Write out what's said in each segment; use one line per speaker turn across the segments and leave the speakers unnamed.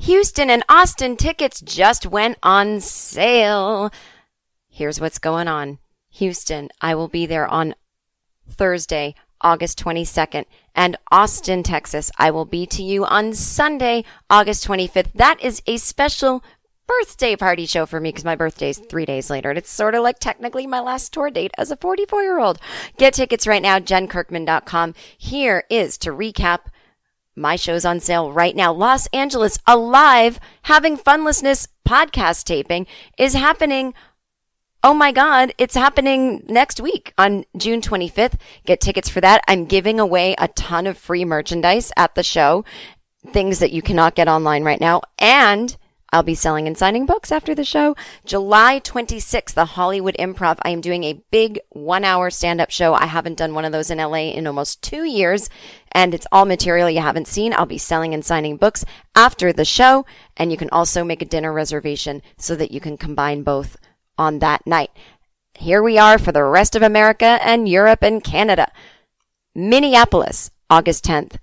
Houston and Austin tickets just went on sale. Here's what's going on. Houston, I will be there on Thursday, August 22nd. And Austin, Texas, I will be to you on Sunday, August 25th. That is a special birthday party show for me because my birthday's three days later. And it's sort of like technically my last tour date as a 44 year old. Get tickets right now, jenkirkman.com. Here is to recap my show's on sale right now. Los Angeles Alive Having Funlessness podcast taping is happening. Oh my God, it's happening next week on June 25th. Get tickets for that. I'm giving away a ton of free merchandise at the show, things that you cannot get online right now. And I'll be selling and signing books after the show. July 26th, the Hollywood Improv. I am doing a big one hour stand up show. I haven't done one of those in LA in almost two years and it's all material you haven't seen. I'll be selling and signing books after the show. And you can also make a dinner reservation so that you can combine both on that night. Here we are for the rest of America and Europe and Canada. Minneapolis, August 10th.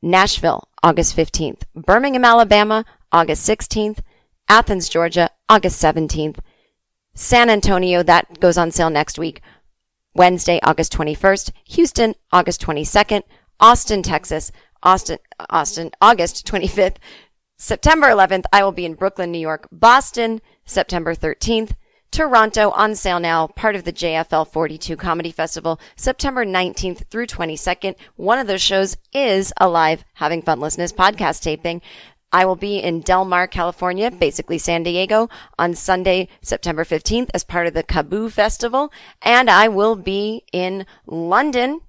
Nashville, August 15th. Birmingham, Alabama, August 16th. Athens, Georgia, August 17th. San Antonio, that goes on sale next week. Wednesday, August 21st. Houston, August 22nd. Austin, Texas, Austin, Austin, August 25th. September 11th, I will be in Brooklyn, New York. Boston, September 13th. Toronto on sale now, part of the JFL 42 Comedy Festival, September 19th through 22nd. One of those shows is a live Having Fun podcast taping. I will be in Del Mar, California, basically San Diego, on Sunday, September 15th as part of the KAABOO Festival. And I will be in London,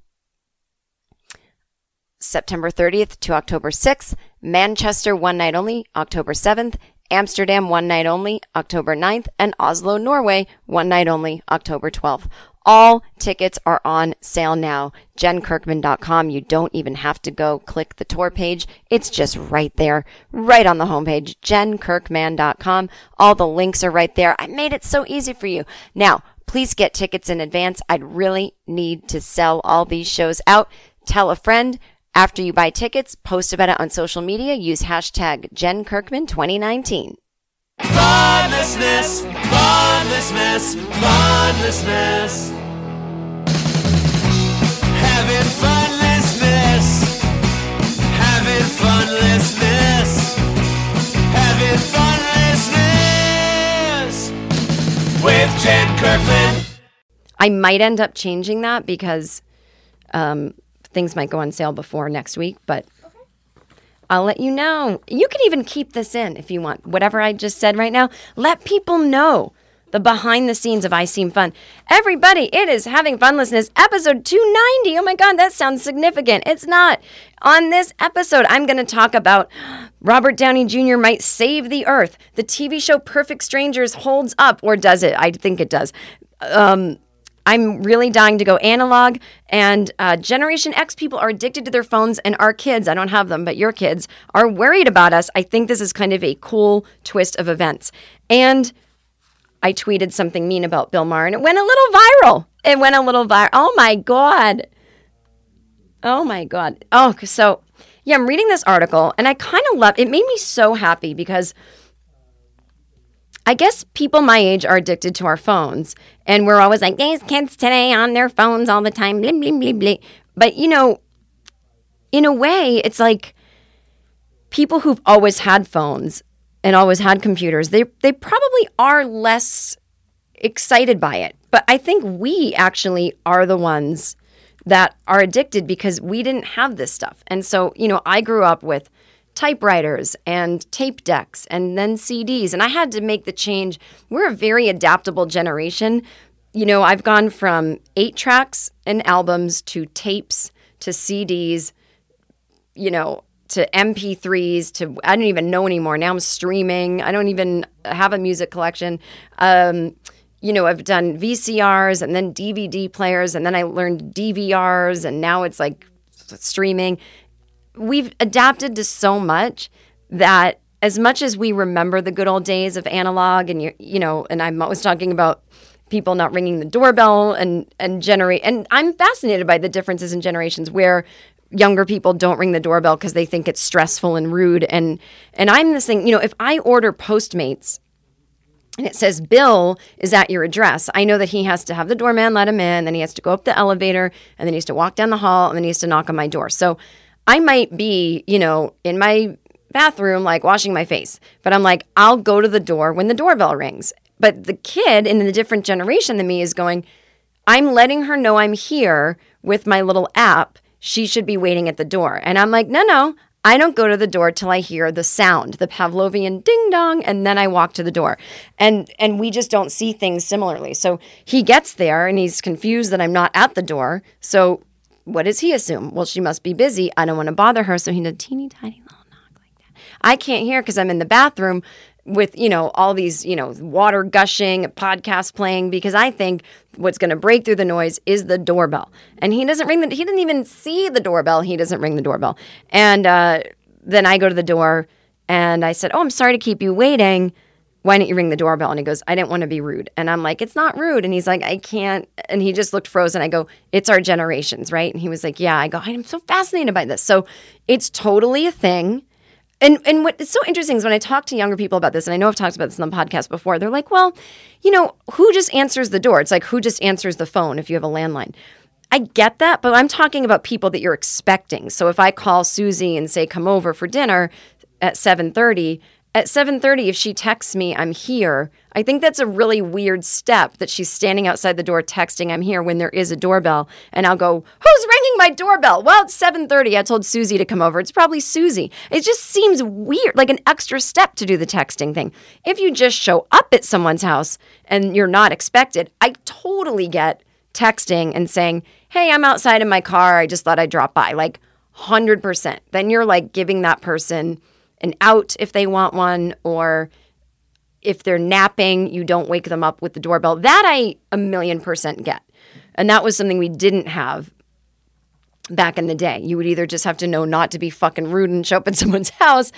September 30th to October 6th. Manchester, one night only, October 7th. Amsterdam, one night only, October 9th. And Oslo, Norway, one night only, October 12th. All tickets are on sale now. JenKirkman.com. You don't even have to go click the tour page. It's just right there, right on the homepage. JenKirkman.com. All the links are right there. I made it so easy for you. Now, please get tickets in advance. I'd really need to sell all these shows out. Tell a friend. After you buy tickets, post about it on social media. Use hashtag JenKirkman2019.
Funlessness, funlessness, funlessness. Having funlessness, having funlessness, having funlessness with Jen Kirkman.
I might end up changing that because um, things might go on sale before next week, but I'll let you know. You can even keep this in if you want. Whatever I just said right now, let people know the behind the scenes of I Seem Fun. Everybody, it is Having Funlessness, episode 290. Oh my God, that sounds significant. It's not. On this episode, I'm going to talk about Robert Downey Jr. might save the earth. The TV show Perfect Strangers holds up, or does it? I think it does. Um, I'm really dying to go analog. And uh, Generation X people are addicted to their phones, and our kids, I don't have them, but your kids are worried about us. I think this is kind of a cool twist of events. And I tweeted something mean about Bill Maher, and it went a little viral. It went a little viral. Oh my God. Oh my God. Oh, so yeah, I'm reading this article, and I kind of love it. Made me so happy because I guess people my age are addicted to our phones, and we're always like, these kids today on their phones all the time, blah, blah, blah, blah. But, you know, in a way, it's like people who've always had phones and always had computers, they, they probably are less excited by it. But I think we actually are the ones that are addicted because we didn't have this stuff. And so, you know, I grew up with typewriters and tape decks and then CDs. And I had to make the change. We're a very adaptable generation. You know, I've gone from eight tracks and albums to tapes to CDs, you know, to MP3s to I don't even know anymore. Now I'm streaming. I don't even have a music collection. Um, you know, I've done VCRs and then DVD players, and then I learned DVRs, and now it's like streaming we've adapted to so much that as much as we remember the good old days of analog and you you know and I'm always talking about people not ringing the doorbell and and generate and I'm fascinated by the differences in generations where younger people don't ring the doorbell because they think it's stressful and rude and and I'm this thing you know if I order Postmates and it says Bill is at your address. I know that he has to have the doorman let him in, then he has to go up the elevator, and then he has to walk down the hall, and then he has to knock on my door. So I might be, you know, in my bathroom, like washing my face, but I'm like, I'll go to the door when the doorbell rings. But the kid in the different generation than me is going, I'm letting her know I'm here with my little app. She should be waiting at the door. And I'm like, no, no, I don't go to the door till I hear the sound, the Pavlovian ding dong, and then I walk to the door. And and we just don't see things similarly. So he gets there and he's confused that I'm not at the door. So what does he assume? Well, she must be busy. I don't want to bother her. So he did a teeny tiny little knock like that. I can't hear because I'm in the bathroom with, you know, all these, you know, water gushing, podcast playing, because I think what's going to break through the noise is the doorbell. And he doesn't ring the, he didn't even see the doorbell. He doesn't ring the doorbell. And uh, then I go to the door and I said, Oh, I'm sorry to keep you waiting why didn't you ring the doorbell? And he goes, I didn't want to be rude. And I'm like, it's not rude. And he's like, I can't. And he just looked frozen. I go, it's our generations, right? And he was like, yeah. I go, I'm so fascinated by this. So it's totally a thing. And and what's so interesting is when I talk to younger people about this, and I know I've talked about this on the podcast before, they're like, well, you know, who just answers the door? It's like who just answers the phone if you have a landline. I get that, but I'm talking about people that you're expecting. So if I call Susie and say, come over for dinner at 730, at 7:30 if she texts me I'm here, I think that's a really weird step that she's standing outside the door texting I'm here when there is a doorbell and I'll go, "Who's ringing my doorbell?" Well, it's 7:30. I told Susie to come over. It's probably Susie. It just seems weird, like an extra step to do the texting thing. If you just show up at someone's house and you're not expected, I totally get texting and saying, "Hey, I'm outside in my car. I just thought I'd drop by." Like 100%. Then you're like giving that person an out if they want one, or if they're napping, you don't wake them up with the doorbell. That I a million percent get. And that was something we didn't have back in the day. You would either just have to know not to be fucking rude and show up at someone's house.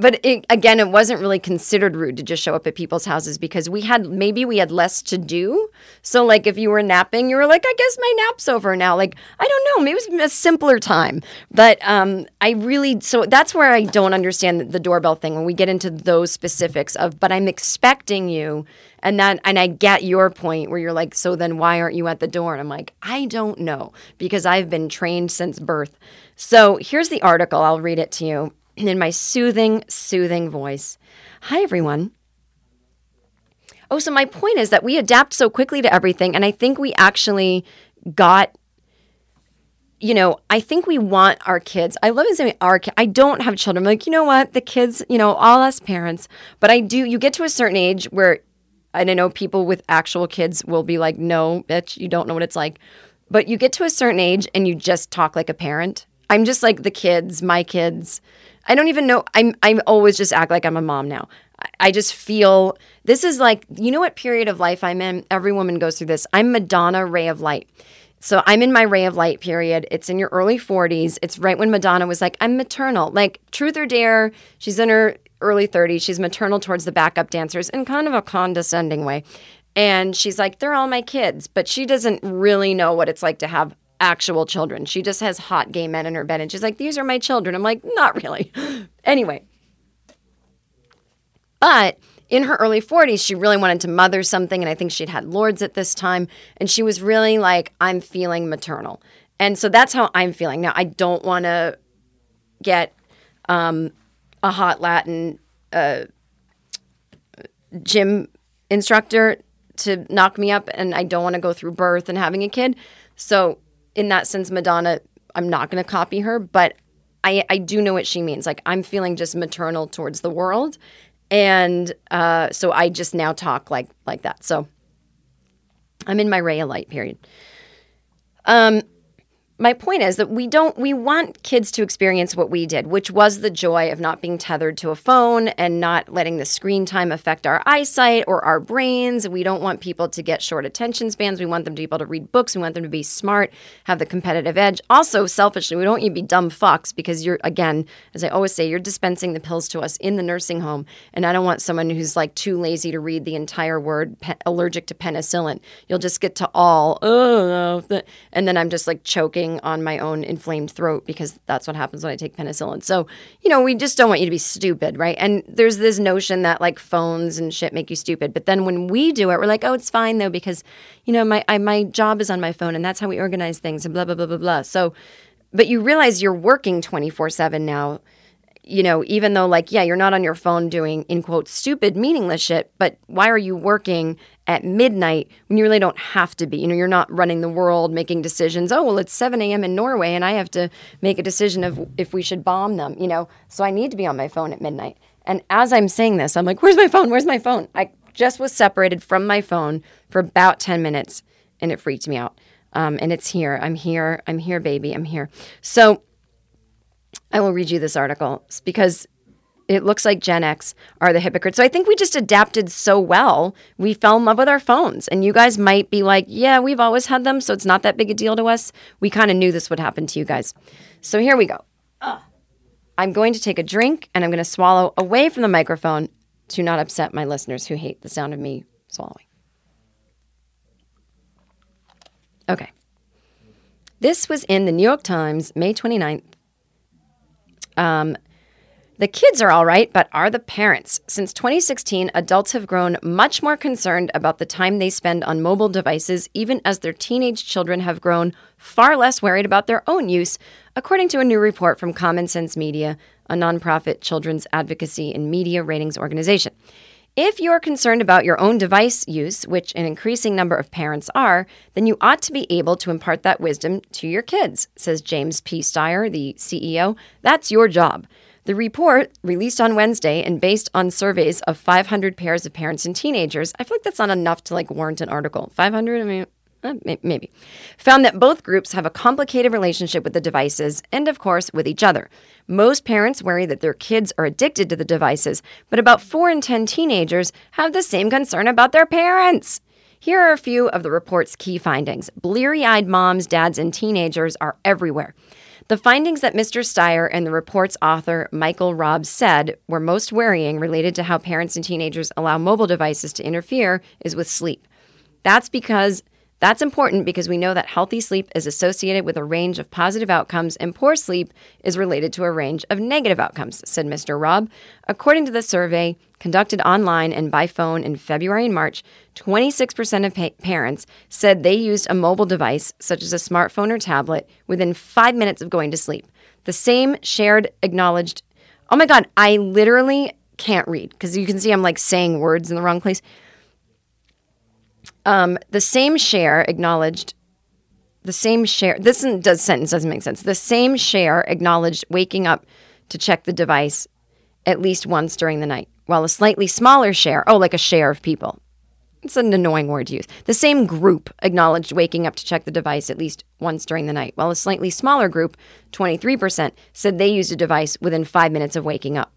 But it, again, it wasn't really considered rude to just show up at people's houses because we had maybe we had less to do. So, like, if you were napping, you were like, I guess my nap's over now. Like, I don't know, maybe it was a simpler time. But um, I really, so that's where I don't understand the, doorbell thing when we get into those specifics of, but I'm expecting you and that and I get your point where you're like, so then why aren't you at the door? And I'm like, I don't know because I've been trained since birth. So here's the article. I'll read it to you in my soothing, soothing voice. Hi everyone. Oh, so my point is that we adapt so quickly to everything, and I think we actually got you know, I think we want our kids. I love saying our. I don't have children. I'm like, you know what, the kids, you know, all us parents. But I do. You get to a certain age where and I know people with actual kids will be like, no, bitch, you don't know what it's like. But you get to a certain age and you just talk like a parent. I'm just like the kids, my kids. I don't even know. I'm I'm always just act like I'm a mom now. I just feel this is like, you know what period of life I'm in? Every woman goes through this. I'm Madonna ray of light. So I'm in my ray of light period. It's in your early 40s. It's right when Madonna was like, I'm maternal. Like, truth or dare, she's in her early 30s. She's maternal towards the backup dancers in kind of a condescending way. And she's like, they're all my kids. But she doesn't really know what it's like to have actual children. She just has hot gay men in her bed. And she's like, these are my children. I'm like, not really. anyway. But in her early 40s, she really wanted to mother something. And I think she'd had Lourdes at this time. And she was really like, I'm feeling maternal. And so that's how I'm feeling. Now, I don't want to get um, a hot Latin uh, gym instructor to knock me up. And I don't want to go through birth and having a kid. So, in that sense, Madonna, I'm not going to copy her. But I, I do know what she means. Like, I'm feeling just maternal towards the world and uh, so I just now talk like like that. So I'm in my ray of light period. Um, my point is that we don't we want kids to experience what we did which was the joy of not being tethered to a phone and not letting the screen time affect our eyesight or our brains. We don't want people to get short attention spans. We want them to be able to read books. We want them to be smart have the competitive edge. Also selfishly we don't want you to be dumb fucks because you're again as i always say you're dispensing the pills to us in the nursing home. And i don't want someone who's like too lazy to read the entire word pe- allergic to penicillin. You'll just get to all oh and then i'm just like choking on my own inflamed throat because that's what happens when I take penicillin. So, you know, we just don't want you to be stupid, right? And there's this notion that like phones and shit make you stupid. But then when we do it, we're like, oh, it's fine though, because, you know, my, I, my job is on my phone and that's how we organize things and blah, blah, blah, blah, blah. So, but you realize you're working 24 7 now you know, even though, like, yeah, you're not on your phone doing, in quote, stupid, meaningless shit, but why are you working at midnight when you really don't have to be? You know, you're not running the world making decisions. Oh, well, it's 7 a.m. in Norway and I have to make a decision of if we should bomb them, you know, so I need to be on my phone at midnight. And as I'm saying this, I'm like, where's my phone? Where's my phone? I just was separated from my phone for about 10 minutes and it freaked me out. Um, and it's here. I'm here. I'm here, baby. I'm here. So, I will read you this article because it looks like Gen X are the hypocrites. So I think we just adapted so well. We fell in love with our phones. And you guys might be like, yeah, we've always had them, so it's not that big a deal to us. We kind of knew this would happen to you guys. So here we go. I'm going to take a drink and I'm going to swallow away from the microphone to not upset my listeners who hate the sound of me swallowing. Okay. This was in the New York Times, May 29th, um, the kids are all right, but are the parents? Since 2016, adults have grown much more concerned about the time they spend on mobile devices, even as their teenage children have grown far less worried about their own use, according to a new report from Common Sense Media, a nonprofit children's advocacy and media ratings organization. If you're concerned about your own device use, which an increasing number of parents are, then you ought to be able to impart that wisdom to your kids, says James P. Steyer, the CEO. That's your job. The report, released on Wednesday and based on surveys of 500 pairs of parents and teenagers, I feel like that's not enough to like warrant an article. 500, I mean, uh, maybe, found that both groups have a complicated relationship with the devices and, of course, with each other. Most parents worry that their kids are addicted to the devices, but about 4 in 10 teenagers have the same concern about their parents. Here are a few of the report's key findings. Bleary eyed moms, dads, and teenagers are everywhere. The findings that Mr. Steyer and the report's author, Michael Robbs, said were most worrying related to how parents and teenagers allow mobile devices to interfere is with sleep. That's because that's important because we know that healthy sleep is associated with a range of positive outcomes and poor sleep is related to a range of negative outcomes, said Mr. Robb. According to the survey conducted online and by phone in February and March, 26% of pa- parents said they used a mobile device, such as a smartphone or tablet, within five minutes of going to sleep. The same shared acknowledged, oh my God, I literally can't read because you can see I'm like saying words in the wrong place. Um, the same share acknowledged the same share. This does sentence doesn't make sense. The same share acknowledged waking up to check the device at least once during the night, while a slightly smaller share, oh, like a share of people. It's an annoying word to use. The same group acknowledged waking up to check the device at least once during the night, while a slightly smaller group, 23%, said they used a device within five minutes of waking up.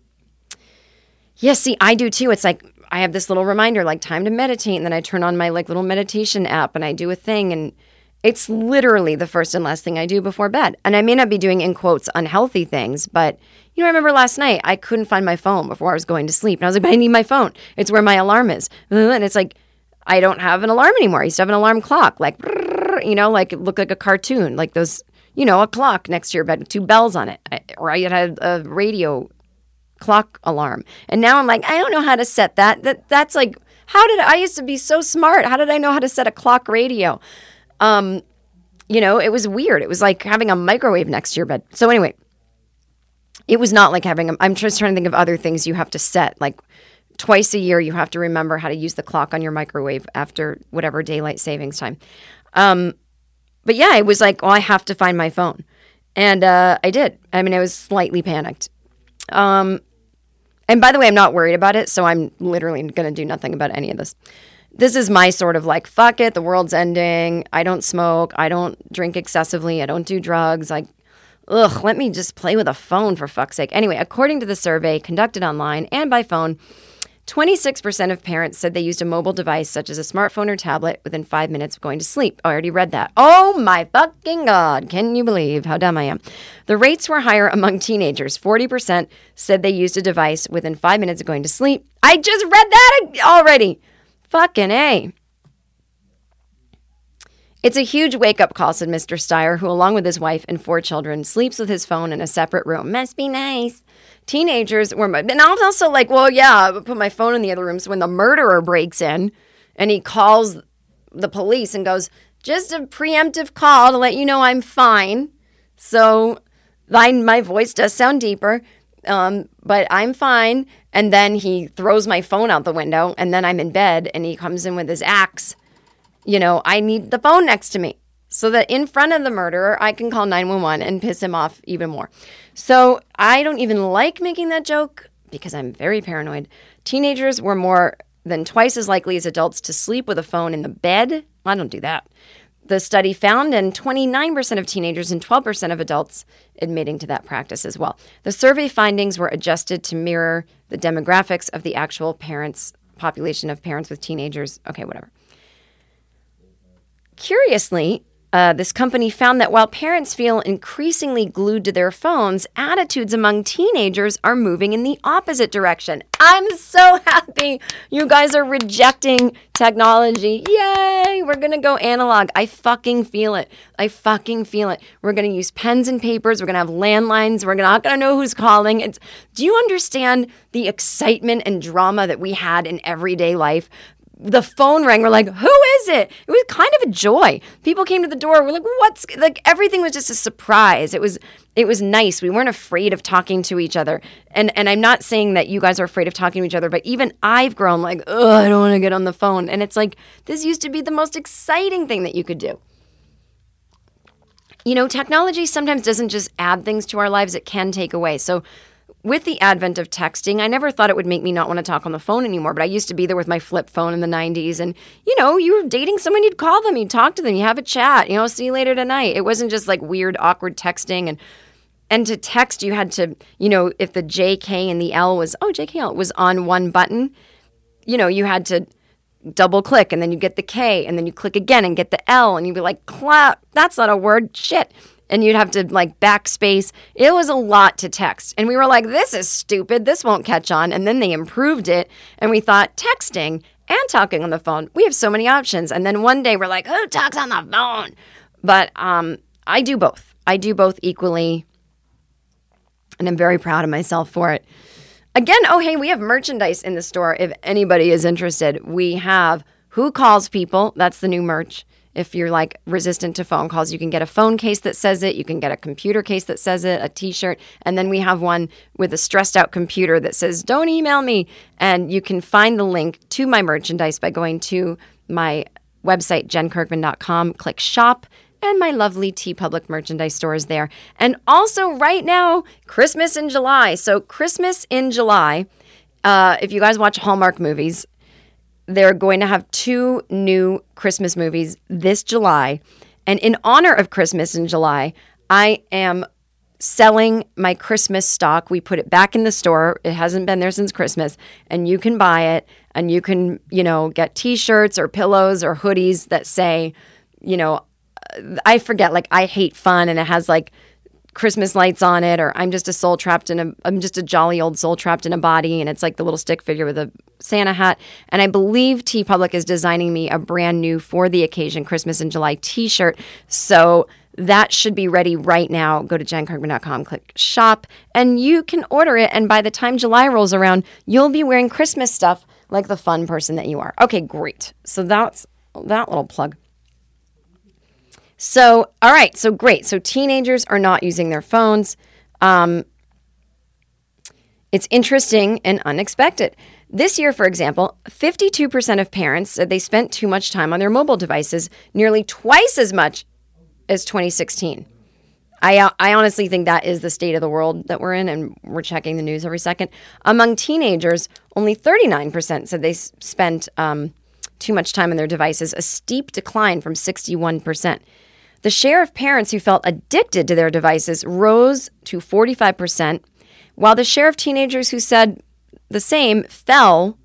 Yeah, see, I do too. It's like I have this little reminder, like time to meditate, and then I turn on my like little meditation app and I do a thing, and it's literally the first and last thing I do before bed. And I may not be doing in quotes unhealthy things, but you know, I remember last night I couldn't find my phone before I was going to sleep, and I was like, but I need my phone. It's where my alarm is, and it's like I don't have an alarm anymore. I used to have an alarm clock, like you know, like it looked like a cartoon, like those, you know, a clock next to your bed two bells on it, or I had a radio clock alarm. And now I'm like, I don't know how to set that. That that's like how did I used to be so smart? How did I know how to set a clock radio? Um, you know, it was weird. It was like having a microwave next to your bed. So anyway, it was not like having a, I'm just trying to think of other things you have to set. Like twice a year you have to remember how to use the clock on your microwave after whatever daylight savings time. Um, but yeah, it was like, well, I have to find my phone. And uh, I did. I mean, I was slightly panicked. Um, and by the way, I'm not worried about it, so I'm literally going to do nothing about any of this. This is my sort of like, fuck it, the world's ending. I don't smoke. I don't drink excessively. I don't do drugs. Like, ugh, let me just play with a phone for fuck's sake. Anyway, according to the survey conducted online and by phone, 26% of parents said they used a mobile device such as a smartphone or tablet within five minutes of going to sleep. I already read that. Oh my fucking God. Can you believe how dumb I am? The rates were higher among teenagers. 40% said they used a device within five minutes of going to sleep. I just read that already. Fucking A. It's a huge wake up call, said Mr. Steyer, who, along with his wife and four children, sleeps with his phone in a separate room. Must be nice. Teenagers were, and I was also like, well, yeah, I put my phone in the other room. So when the murderer breaks in and he calls the police and goes, just a preemptive call to let you know I'm fine. So my, my voice does sound deeper, um, but I'm fine. And then he throws my phone out the window, and then I'm in bed, and he comes in with his axe you know, I need the phone next to me so that in front of the murderer, I can call 911 and piss him off even more. So I don't even like making that joke because I'm very paranoid. Teenagers were more than twice as likely as adults to sleep with a phone in the bed. I don't do that. The study found, and 29% of teenagers and 12% of adults admitting to that practice as well. The survey findings were adjusted to mirror the demographics of the actual parents, population of parents with teenagers. Okay, whatever. Curiously, uh, this company found that while parents feel increasingly glued to their phones, attitudes among teenagers are moving in the opposite direction. I'm so happy you guys are rejecting technology. Yay! We're gonna go analog. I fucking feel it. I fucking feel it. We're gonna use pens and papers. We're gonna have landlines. We're not gonna know who's calling. It's. Do you understand the excitement and drama that we had in everyday life? The phone rang. We're like, who is it? It was kind of a joy. People came to the door. We're like, what's like everything was just a surprise. It was it was nice. We weren't afraid of talking to each other. And and I'm not saying that you guys are afraid of talking to each other, but even I've grown like, oh, I don't want to get on the phone. And it's like this used to be the most exciting thing that you could do. You know, technology sometimes doesn't just add things to our lives, it can take away. So with the advent of texting, I never thought it would make me not want to talk on the phone anymore. But I used to be there with my flip phone in the 90s. And, you know, you were dating someone, you'd call them, you'd talk to them, you have a chat, you know, see you later tonight. It wasn't just like weird, awkward texting. And, and to text, you had to, you know, if the JK and the L was, oh, JKL was on one button, you know, you had to double click and then you get the K and then you click again and get the L and you'd be like, clap, that's not a word, shit and you'd have to like backspace. It was a lot to text. And we were like, this is stupid. This won't catch on. And then they improved it. And we thought texting and talking on the phone, we have so many options. And then one day we're like, who talks on the phone? But um, I do both. I do both equally. And I'm very proud of myself for it. Again, oh, hey, we have merchandise in the store if anybody is interested. We have Who Calls People. That's the new merch. If you're like resistant to phone calls, you can get a phone case that says it. You can get a computer case that says it, a t shirt. And then we have one with a stressed out computer that says, Don't email me. And you can find the link to my merchandise by going to my website, jenkirkman.com, click shop, and my lovely TeePublic merchandise store is there. And also, right now, Christmas in July. So, Christmas in July, uh, if you guys watch Hallmark movies, they're going to have two new Christmas movies this July. And in honor of Christmas in July, I am selling my Christmas stock. We put it back in the store. It hasn't been there since Christmas, and you can buy it and you can, you know, get t-shirts or pillows or hoodies that say, you know, I forget like I hate fun and it has like Christmas lights on it, or I'm just a soul trapped in a, I'm just a jolly old soul trapped in a body, and it's like the little stick figure with a Santa hat. And I believe TeePublic is designing me a brand new for the occasion Christmas in July T-shirt. So that should be ready right now. Go to jenkirkman.com, click shop, and you can order it. And by the time July rolls around, you'll be wearing Christmas stuff like the fun person that you are. Okay, great. So that's that little plug. So, all right, so great. So teenagers are not using their phones. Um, it's interesting and unexpected. This year, for example, 52% of parents said they spent too much time on their mobile devices, nearly twice as much as 2016. I, uh, I honestly think that is the state of the world that we're in, and we're checking the news every second. Among teenagers, only 39% said they spent um, too much time on their devices, a steep decline from 61%. The share of parents who felt addicted to their devices rose to 45%, while the share of teenagers who said the same fell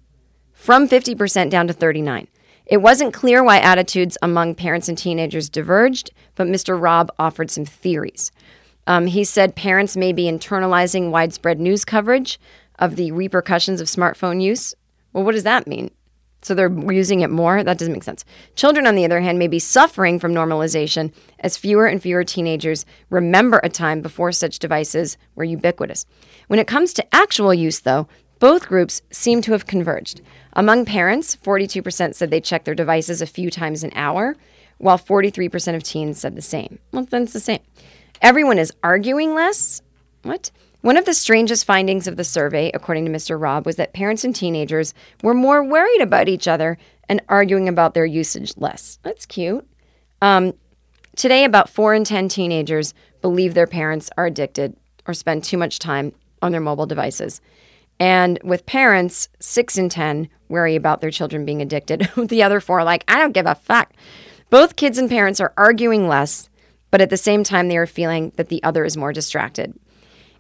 from 50% down to 39. It wasn't clear why attitudes among parents and teenagers diverged, but Mr. Robb offered some theories. Um, he said parents may be internalizing widespread news coverage of the repercussions of smartphone use. Well, what does that mean? So they're using it more? That doesn't make sense. Children, on the other hand, may be suffering from normalization as fewer and fewer teenagers remember a time before such devices were ubiquitous. When it comes to actual use, though, both groups seem to have converged. Among parents, 42% said they check their devices a few times an hour, while 43% of teens said the same. Well, then it's the same. Everyone is arguing less. What? One of the strangest findings of the survey, according to Mr. Robb, was that parents and teenagers were more worried about each other and arguing about their usage less. That's cute. Um, today, about four in 10 teenagers believe their parents are addicted or spend too much time on their mobile devices. And with parents, six in 10 worry about their children being addicted. the other four are like, I don't give a fuck. Both kids and parents are arguing less, but at the same time, they are feeling that the other is more distracted.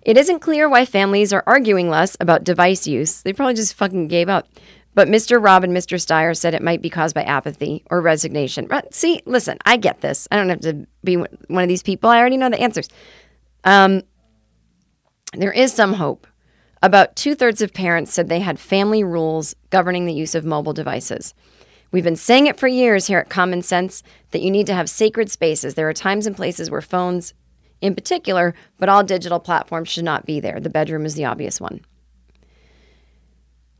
It isn't clear why families are arguing less about device use. They probably just fucking gave up. But Mr. Robb and Mr. Steyer said it might be caused by apathy or resignation. But see, listen, I get this. I don't have to be one of these people. I already know the answers. Um, there is some hope. About two thirds of parents said they had family rules governing the use of mobile devices. We've been saying it for years here at Common Sense that you need to have sacred spaces. There are times and places where phones, in particular, but all digital platforms should not be there. The bedroom is the obvious one.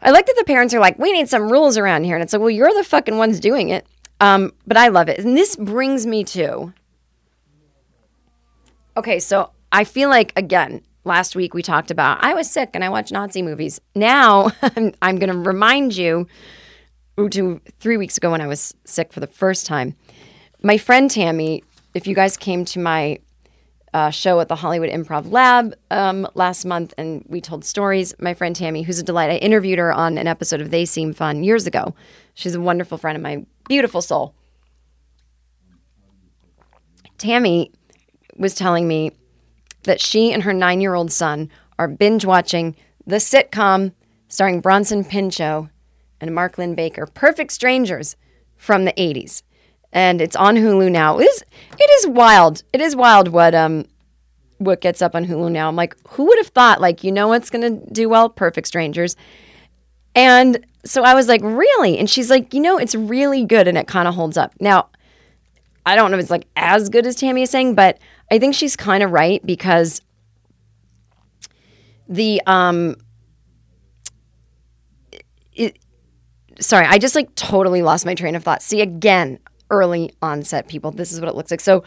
I like that the parents are like, we need some rules around here. And it's like, well, you're the fucking ones doing it. Um, but I love it. And this brings me to. Okay, so I feel like, again, last week we talked about I was sick and I watched Nazi movies. Now I'm, I'm going to remind you to three weeks ago when I was sick for the first time. My friend Tammy, if you guys came to my show at the Hollywood Improv Lab um, last month and we told stories, my friend Tammy, who's a delight, I interviewed her on an episode of They Seem Fun years ago. She's a wonderful friend of my beautiful soul. Tammy was telling me that she and her nine year old son are binge watching the sitcom starring Bronson Pinchot and Mark Linn-Baker, Perfect Strangers from the 80s. And it's on Hulu now. It is, it is wild. It is wild what um what gets up on Hulu now. I'm like, who would have thought, like, you know what's gonna do well? Perfect Strangers. And so I was like, really? And she's like, you know, it's really good and it kind of holds up. Now, I don't know if it's like as good as Tammy is saying, but I think she's kind of right because the um it, sorry, I just like totally lost my train of thought. See again, early onset people. This is what it looks like. So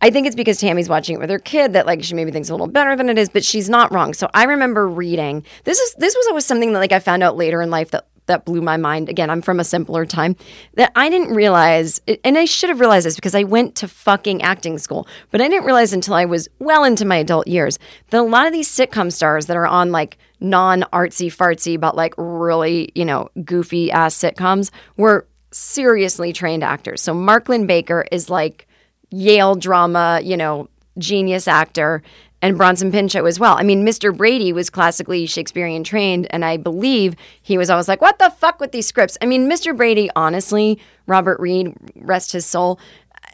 I think it's because Tammy's watching it with her kid that like she maybe thinks a little better than it is, but she's not wrong. So I remember reading this is this was always something that like I found out later in life that that blew my mind. Again, I'm from a simpler time that I didn't realize, and I should have realized this because I went to fucking acting school, but I didn't realize until I was well into my adult years that a lot of these sitcom stars that are on like non artsy fartsy, but like really, you know, goofy ass sitcoms were seriously trained actors. So Mark Linn-Baker is like Yale drama, you know, genius actor. and Bronson Pinchot as well. I mean, Mr. Brady was classically Shakespearean trained, and I believe he was always like, "What the fuck with these scripts?" I mean, Mr. Brady, honestly, Robert Reed, rest his soul.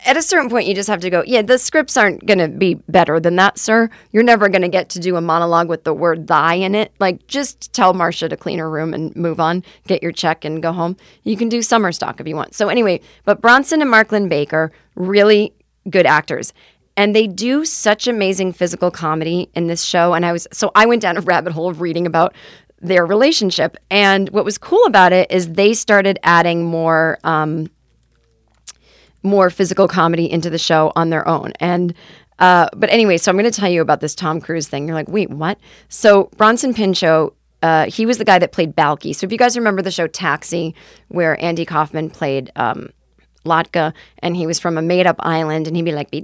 At a certain point, you just have to go, yeah, the scripts aren't going to be better than that, sir. You're never going to get to do a monologue with the word thy in it. Like, just tell Marcia to clean her room and move on, get your check and go home. You can do summer stock if you want. So, anyway, but Bronson and Mark Linn-Baker, really good actors and they do such amazing physical comedy in this show and i was so i went down a rabbit hole of reading about their relationship and what was cool about it is they started adding more um, more physical comedy into the show on their own and uh, but anyway so i'm going to tell you about this tom cruise thing you're like wait what so bronson pinchot uh, he was the guy that played Balki. So if you guys remember the show Taxi, where Andy Kaufman played um, Latka, and he was from a made up island, and he'd be like, well,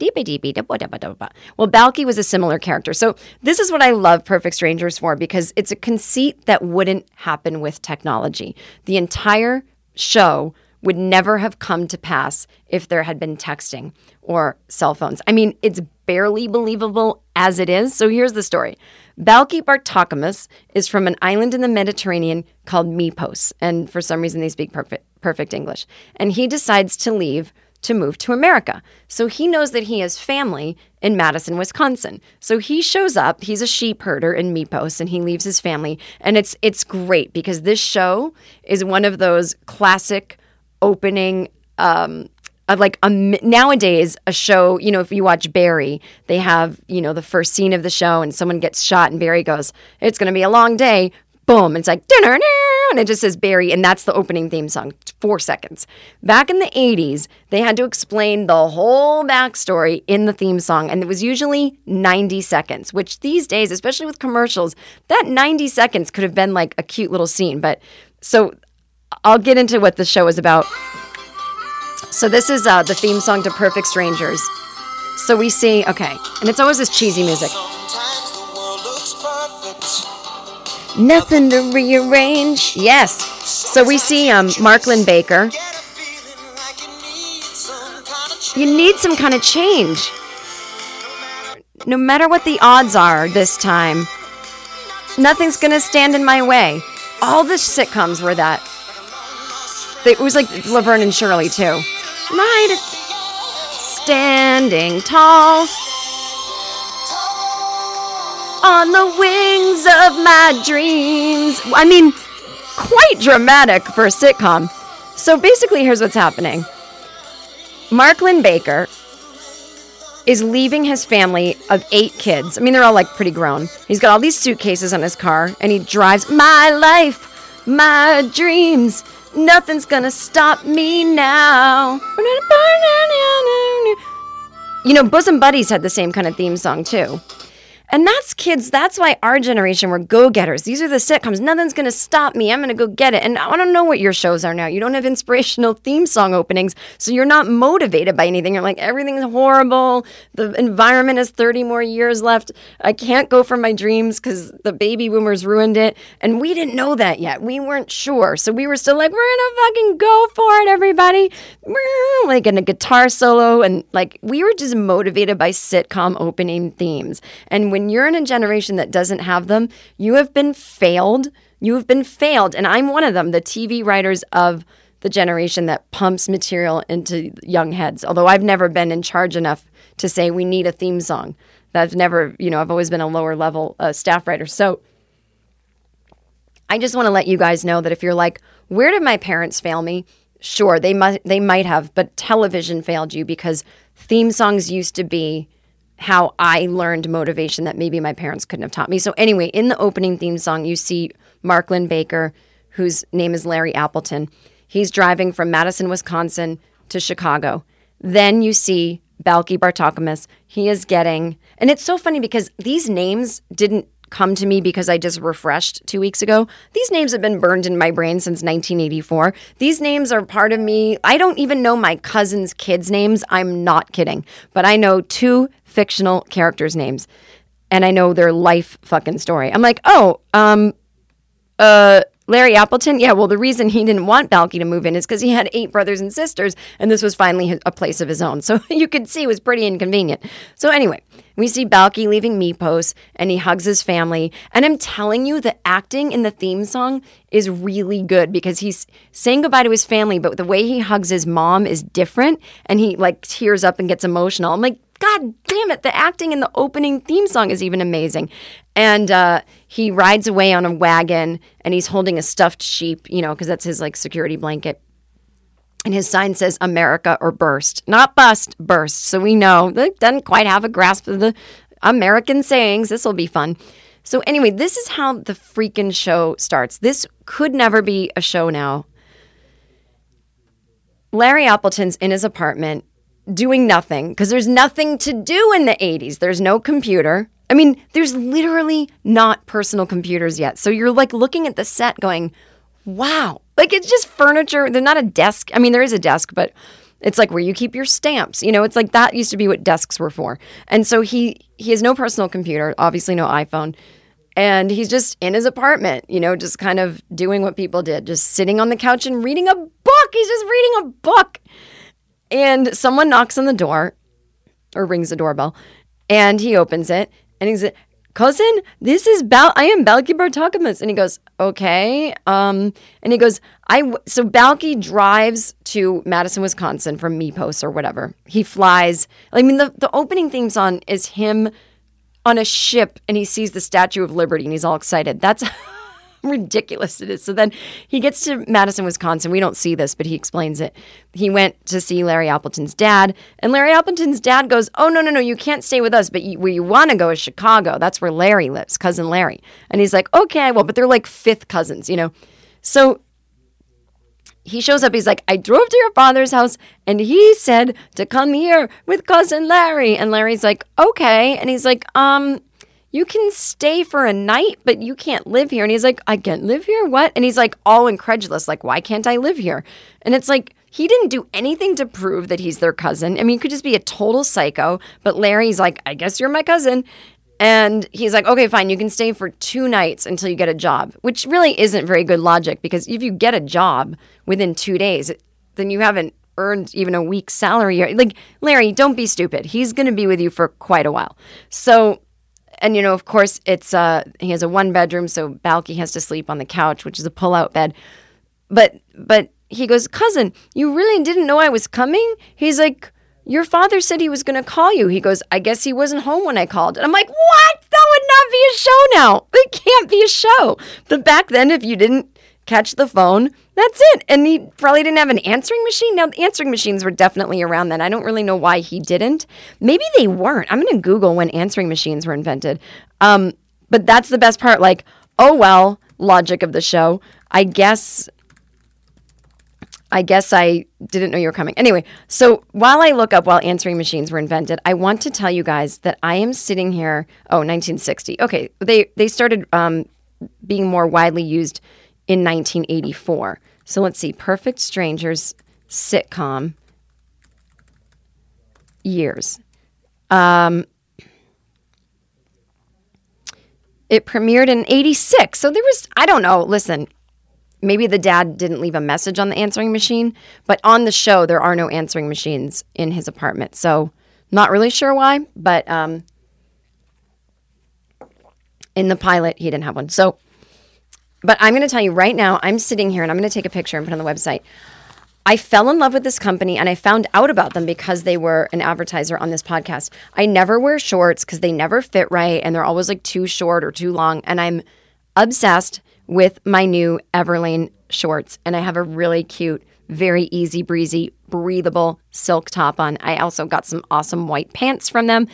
Balki was a similar character. So, this is what I love Perfect Strangers for because it's a conceit that wouldn't happen with technology. The entire show would never have come to pass if there had been texting or cell phones. I mean, it's barely believable as it is. So, here's the story. Balki Bartokomous is from an island in the Mediterranean called Mypos, and for some reason they speak perfect, perfect English. And he decides to leave to move to America. So he knows that he has family in Madison, Wisconsin. So he shows up, he's a sheep herder in Mypos and he leaves his family and it's it's great because this show is one of those classic opening um of like a, nowadays a show you know if you watch barry they have you know the first scene of the show and someone gets shot and barry goes it's going to be a long day. Boom. It's like dinner and it just says barry and that's the opening theme song four seconds. Back in the 80s they had to explain the whole backstory in the theme song and it was usually 90 seconds which these days especially with commercials that 90 seconds could have been like a cute little scene but so i'll get into what the show is about so this is uh, the theme song to Perfect Strangers. So we see, okay, and it's always this cheesy music. Nothing to rearrange. Yes. So we see um, Mark Linn-Baker. You need some kind of change. No matter what the odds are this time, nothing's gonna stand in my way. All the sitcoms were that. It was like Laverne and Shirley too. Night standing tall on the wings of my dreams. I mean, quite dramatic for a sitcom. So basically, here's what's happening Mark Linn-Baker is leaving his family of eight kids. I mean, they're all like pretty grown. He's got all these suitcases on his car, and he drives my life, my dreams. Nothing's gonna stop me now. You know, Bosom Buddies had the same kind of theme song too. And that's kids, that's why our generation were go getters. These are the sitcoms. Nothing's going to stop me. I'm going to go get it. And I don't know what your shows are now. You don't have inspirational theme song openings. So you're not motivated by anything. You're like, everything's horrible. The environment has 30 more years left. I can't go for my dreams because the baby boomers ruined it. And we didn't know that yet. We weren't sure. So we were still like, we're going to fucking go for it, everybody. Like in a guitar solo. And like, we were just motivated by sitcom opening themes. And when you're in a generation that doesn't have them, you have been failed. You have been failed. And I'm one of them, the TV writers of the generation that pumps material into young heads. Although I've never been in charge enough to say we need a theme song. That's never, you know, I've always been a lower level uh, staff writer. So I just want to let you guys know that if you're like, where did my parents fail me? Sure, they might they might have, but television failed you because theme songs used to be how I learned motivation that maybe my parents couldn't have taught me. So anyway, in the opening theme song, you see Mark Linn-Baker, whose name is Larry Appleton. He's driving from Madison, Wisconsin to Chicago. Then you see Balki Bartokomous. He is getting, and it's so funny because these names didn't come to me because I just refreshed two weeks ago. These names have been burned in my brain since 1984. These names are part of me. I don't even know my cousin's kids' names. I'm not kidding. But I know two fictional characters' names and I know their life fucking story. I'm like, oh, um, uh, Larry Appleton, yeah, well, the reason he didn't want Balki to move in is because he had eight brothers and sisters, and this was finally a place of his own. So you could see it was pretty inconvenient. So, anyway, we see Balki leaving Mypos, and he hugs his family. And I'm telling you, the acting in the theme song is really good because he's saying goodbye to his family, but the way he hugs his mom is different, and he like tears up and gets emotional. I'm like, God damn it, the acting in the opening theme song is even amazing. And uh, he rides away on a wagon and he's holding a stuffed sheep, you know, because that's his like security blanket. And his sign says America or burst, not bust, burst. So we know that doesn't quite have a grasp of the American sayings. This will be fun. So, anyway, this is how the freaking show starts. This could never be a show now. Larry Appleton's in his apartment doing nothing because there's nothing to do in the 80s. There's no computer. I mean, there's literally not personal computers yet. So you're like looking at the set going, wow. Like it's just furniture. They're not a desk. I mean, there is a desk, but it's like where you keep your stamps. You know, it's like that used to be what desks were for. And so he he has no personal computer, obviously no iPhone. And he's just in his apartment, you know, just kind of doing what people did, just sitting on the couch and reading a book. He's just reading a book. And someone knocks on the door or rings the doorbell and he opens it and he's cousin this is Bal I am Balki Bartokomous. And he goes okay um and he goes I w-" so Balki drives to Madison Wisconsin from Mypos or whatever. He flies I mean the the opening theme song is him on a ship and he sees the Statue of Liberty and he's all excited. That's ridiculous it is. So then he gets to Madison, Wisconsin. We don't see this, but he explains it. He went to see Larry Appleton's dad, and Larry Appleton's dad goes, "Oh no, no, no, you can't stay with us, but you, where you want to go is Chicago. That's where Larry lives, cousin Larry." And he's like, "Okay, well, but they're like fifth cousins, you know." So he shows up. He's like, I drove to your father's house and he said to come here with cousin Larry. And Larry's like, okay. And he's like, um, you can stay for a night, but you can't live here. And he's like, I can't live here? What? And he's like, all incredulous, like, why can't I live here? And it's like, he didn't do anything to prove that he's their cousin. I mean, he could just be a total psycho, but Larry's like, I guess you're my cousin. And he's like, okay, fine, you can stay for two nights until you get a job, which really isn't very good logic because if you get a job within two days, then you haven't earned even a week's salary. Like, Larry, don't be stupid. He's going to be with you for quite a while. So, and you know, of course, it's uh, he has a one bedroom, so Balki has to sleep on the couch, which is a pull out bed. But but he goes, cousin, you really didn't know I was coming? He's like, your father said he was going to call you. He goes, I guess he wasn't home when I called. And I'm like, what? That would not be a show now. It can't be a show. But back then, if you didn't catch the phone, that's it. And he probably didn't have an answering machine. Now, the answering machines were definitely around then. I don't really know why he didn't. Maybe they weren't. I'm going to Google when answering machines were invented. Um, but that's the best part. Like, oh, well, logic of the show. I guess I guess I didn't know you were coming. Anyway, so while I look up while answering machines were invented, I want to tell you guys that I am sitting here. Oh, 1960. Okay, they they started um, being more widely used in 1984. So let's see, Perfect Strangers sitcom years. Um, it premiered in 86. So there was, I don't know, listen, maybe the dad didn't leave a message on the answering machine, but on the show, there are no answering machines in his apartment. So, not really sure why, but um, in the pilot, he didn't have one. So, but I'm going to tell you right now, I'm sitting here and I'm going to take a picture and put on the website. I fell in love with this company and I found out about them because they were an advertiser on this podcast. I never wear shorts because they never fit right and they're always like too short or too long. And I'm obsessed with my new Everlane shorts. And I have a really cute, very easy breezy, breathable silk top on. I also got some awesome white pants from them,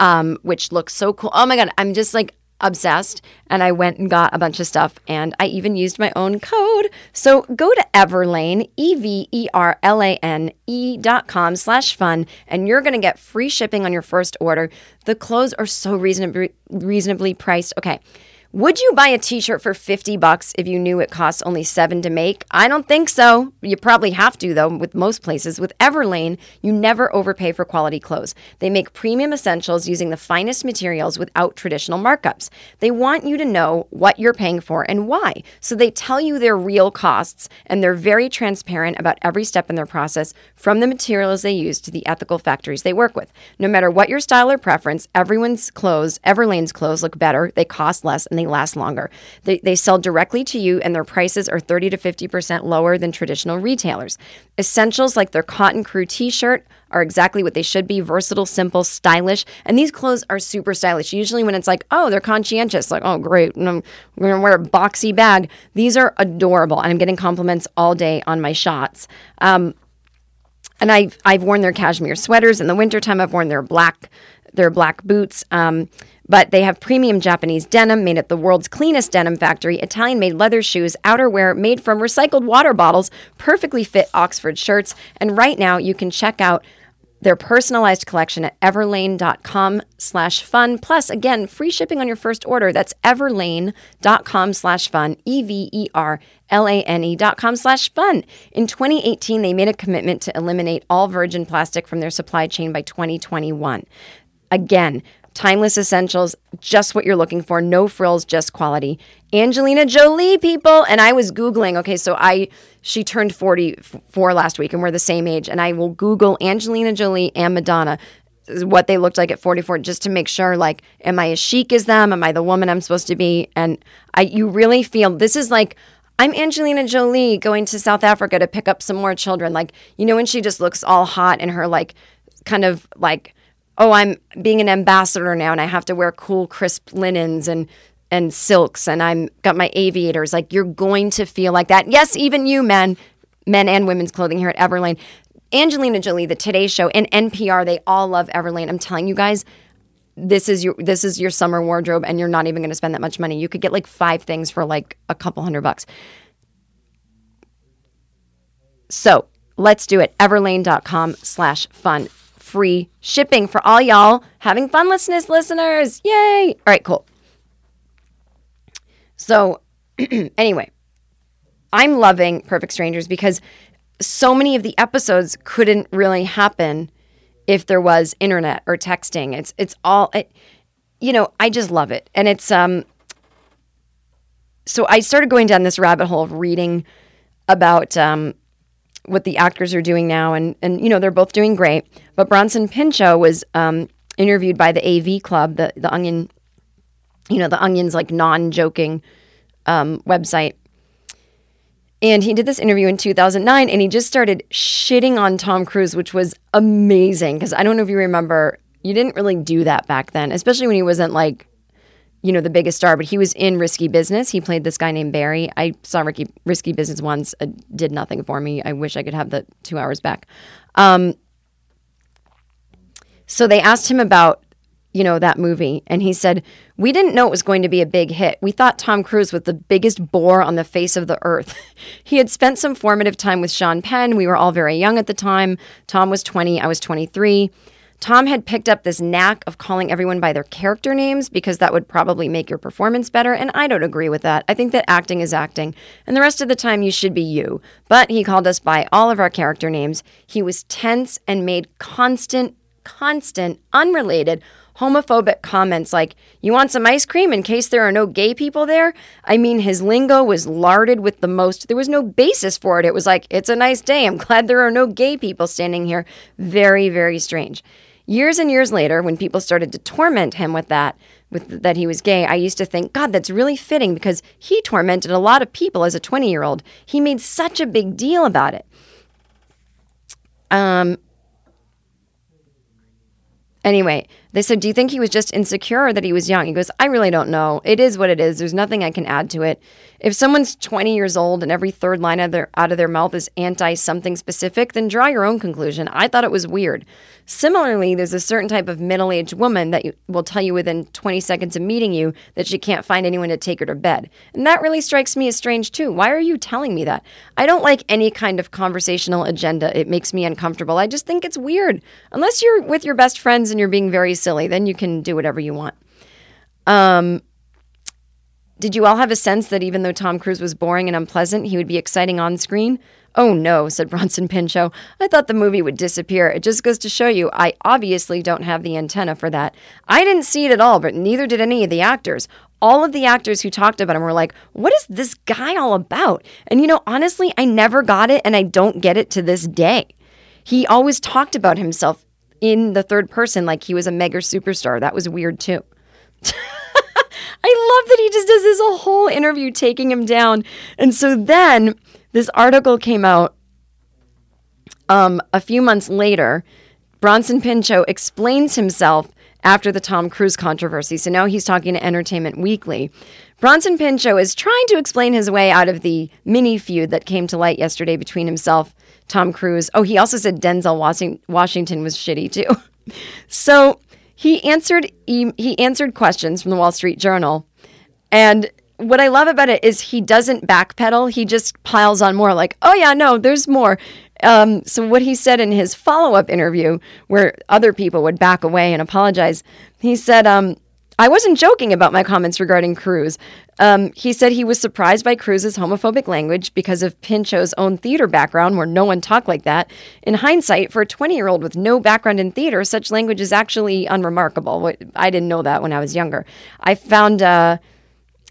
um, which look so cool. Oh my God, I'm just like obsessed. And I went and got a bunch of stuff and I even used my own code. So go to Everlane, E V E R L A N E dot com slash fun, and you're going to get free shipping on your first order. The clothes are so reasonably, reasonably priced. Okay. Would you buy a t-shirt for 50 bucks if you knew it costs only 7 to make? I don't think so. You probably have to though with most places. With Everlane, you never overpay for quality clothes. They make premium essentials using the finest materials without traditional markups. They want you to know what you're paying for and why. So they tell you their real costs and they're very transparent about every step in their process from the materials they use to the ethical factories they work with. No matter what your style or preference, everyone's clothes, Everlane's clothes look better, they cost less and they last longer. They, they sell directly to you, and their prices are 30 to 50% lower than traditional retailers. Essentials like their Cotton Crew t shirt are exactly what they should be versatile, simple, stylish. And these clothes are super stylish. Usually, when it's like, oh, they're conscientious, like, oh, great, I'm going to wear a boxy bag. These are adorable. And I'm getting compliments all day on my shots. Um, and I've I've worn their cashmere sweaters in the wintertime. I've worn their black their black boots. Um, but they have premium Japanese denim made at the world's cleanest denim factory, Italian made leather shoes, outerwear made from recycled water bottles, perfectly fit Oxford shirts. And right now you can check out their personalized collection at everlane.com slash fun. Plus, again, free shipping on your first order. That's everlane.com slash fun, E-V-E-R-L-A-N-E dot com slash fun. In 2018, they made a commitment to eliminate all virgin plastic from their supply chain by 2021. Again, timeless essentials, just what you're looking for, no frills, just quality. Angelina Jolie, people, and I was googling. Okay, so I she turned 44 last week, and we're the same age. And I will Google Angelina Jolie and Madonna, what they looked like at 44, just to make sure. Like, am I as chic as them? Am I the woman I'm supposed to be? And I, you really feel this is like. I'm Angelina Jolie going to South Africa to pick up some more children. Like, you know, when she just looks all hot in her, like, kind of like oh, I'm being an ambassador now and I have to wear cool, crisp linens and and silks and I'm got my aviators. Like you're going to feel like that. Yes, even you, men, men and women's clothing here at Everlane. Angelina Jolie, the Today Show, and NPR, they all love Everlane. I'm telling you guys, this is your this is your summer wardrobe, and you're not even going to spend that much money. You could get like five things for like a couple hundred bucks. So let's do it. Everlane.com slash fun free shipping for all y'all having fun funlessness listeners. Yay! All right, cool. So, anyway, I'm loving Perfect Strangers because so many of the episodes couldn't really happen if there was internet or texting. It's it's all it, you know, I just love it. And it's um so I started going down this rabbit hole of reading about um what the actors are doing now, and and you know they're both doing great. But Bronson Pinchot was um, interviewed by the AV Club, the the Onion, you know the Onion's like non-joking um, website, and he did this interview in 2009, and he just started shitting on Tom Cruise, which was amazing because I don't know if you remember, you didn't really do that back then, especially when he wasn't like you know, the biggest star, but he was in Risky Business. He played this guy named Barry. I saw Ricky, Risky Business once. It did nothing for me. I wish I could have the two hours back. Um, so they asked him about, you know, that movie, and he said, We didn't know it was going to be a big hit. We thought Tom Cruise was the biggest bore on the face of the earth. he had spent some formative time with Sean Penn. We were all very young at the time. Tom was 20, I was 23. Tom had picked up this knack of calling everyone by their character names because that would probably make your performance better, and I don't agree with that. I think that acting is acting, and the rest of the time you should be you. But he called us by all of our character names. He was tense and made constant, constant, unrelated, homophobic comments like, You want some ice cream in case there are no gay people there? I mean, his lingo was larded with the most, there was no basis for it. It was like, It's a nice day. I'm glad there are no gay people standing here. Very, very strange. Years and years later, when people started to torment him with that, with that he was gay, I used to think, God, that's really fitting because he tormented a lot of people as a 20 year old. He made such a big deal about it. Um, Anyway, they said, Do you think he was just insecure or that he was young? He goes, I really don't know. It is what it is. There's nothing I can add to it. If someone's 20 years old and every third line of their, out of their mouth is anti something specific, then draw your own conclusion. I thought it was weird. Similarly, there's a certain type of middle aged woman that you, will tell you within 20 seconds of meeting you that she can't find anyone to take her to bed. And that really strikes me as strange too. Why are you telling me that? I don't like any kind of conversational agenda. It makes me uncomfortable. I just think it's weird. Unless you're with your best friends and you're being very silly, then you can do whatever you want. Um, Did you all have a sense that even though Tom Cruise was boring and unpleasant, he would be exciting on screen? Oh no, said Bronson Pinchot. I thought the movie would disappear. It just goes to show you, I obviously don't have the antenna for that. I didn't see it at all, but neither did any of the actors. All of the actors who talked about him were like, what is this guy all about? And you know, honestly, I never got it and I don't get it to this day. He always talked about himself in the third person like he was a mega superstar. That was weird too. I love that he just does this whole interview taking him down. And so then this article came out um, a few months later. Bronson Pinchot explains himself after the Tom Cruise controversy. So now he's talking to Entertainment Weekly. Bronson Pinchot is trying to explain his way out of the mini feud that came to light yesterday between himself, Tom Cruise. Oh, he also said Denzel Washington was shitty too. so he answered he, he answered questions from the Wall Street Journal, and what I love about it is he doesn't backpedal. He just piles on more. Like, oh yeah, no, there's more. Um, so what he said in his follow-up interview, where other people would back away and apologize, he said, um, "I wasn't joking about my comments regarding Cruise. Um, he said he was surprised by Cruise's homophobic language because of Pinchot's own theater background, where no one talked like that. In hindsight, for a 20 year old with no background in theater, such language is actually unremarkable. I didn't know that when I was younger. I found. Uh,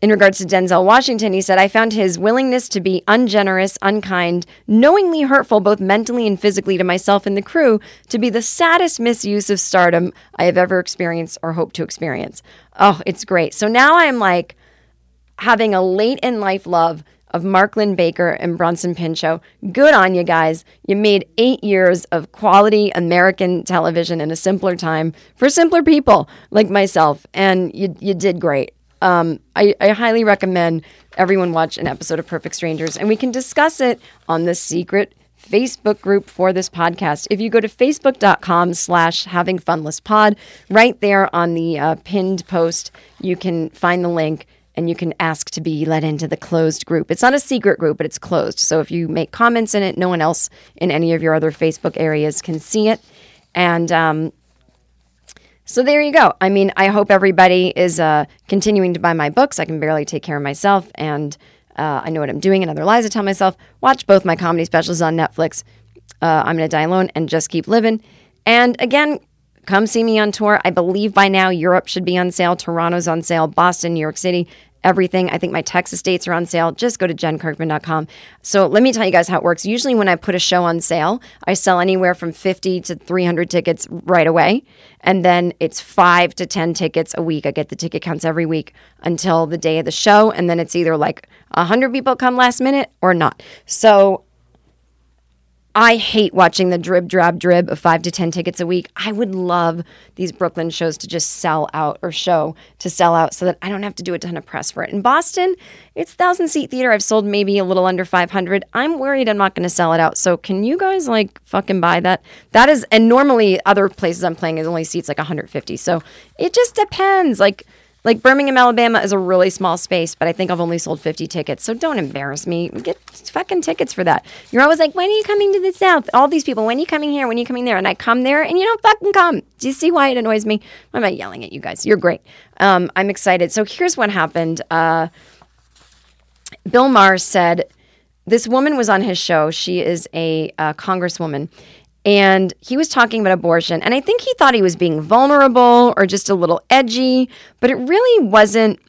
in regards to Denzel Washington, he said, I found his willingness to be ungenerous, unkind, knowingly hurtful, both mentally and physically to myself and the crew, to be the saddest misuse of stardom I have ever experienced or hope to experience. Oh, it's great. So now I'm like having a late in life love of Mark Linn-Baker and Bronson Pinchot. Good on you guys. You made eight years of quality American television in a simpler time for simpler people like myself, and you, you did great. Um, I, I highly recommend everyone watch an episode of Perfect Strangers, and we can discuss it on the secret Facebook group for this podcast. If you go to facebook.com slash having funless pod, right there on the uh, pinned post, you can find the link and you can ask to be let into the closed group. It's not a secret group, but it's closed. So if you make comments in it, no one else in any of your other Facebook areas can see it. And um, so there you go. I mean, I hope everybody is uh, continuing to buy my books. I can barely take care of myself, and uh, I know what I'm doing and other lies I tell myself. Watch both my comedy specials on Netflix. Uh, I'm to die alone and just keep living. And again, come see me on tour. I believe by now Europe should be on sale. Toronto's on sale. Boston, New York City everything. I think my Texas dates are on sale. Just go to jenkirkman.com. So let me tell you guys how it works. Usually, when I put a show on sale, I sell anywhere from 50 to 300 tickets right away. And then it's five to 10 tickets a week. I get the ticket counts every week until the day of the show. And then it's either like 100 people come last minute or not. So I hate watching the drib, drab, drib of five to 10 tickets a week. I would love these Brooklyn shows to just sell out or show to sell out so that I don't have to do a ton of press for it. In Boston, it's 1,000 seat theater. I've sold maybe a little under 500. I'm worried I'm not going to sell it out. So can you guys like fucking buy that? That is, and normally other places I'm playing is only seats like 150. So it just depends. Like, like Birmingham, Alabama is a really small space, but I think I've only sold 50 tickets. So don't embarrass me. Get fucking tickets for that. You're always like, when are you coming to the South? All these people, when are you coming here? When are you coming there? And I come there and you don't fucking come. Do you see why it annoys me? Why am I yelling at you guys? You're great. Um, I'm excited. So here's what happened. Uh, Bill Maher said, this woman was on his show. She is a uh, congresswoman and he was talking about abortion. And I think he thought he was being vulnerable or just a little edgy, but it really wasn't.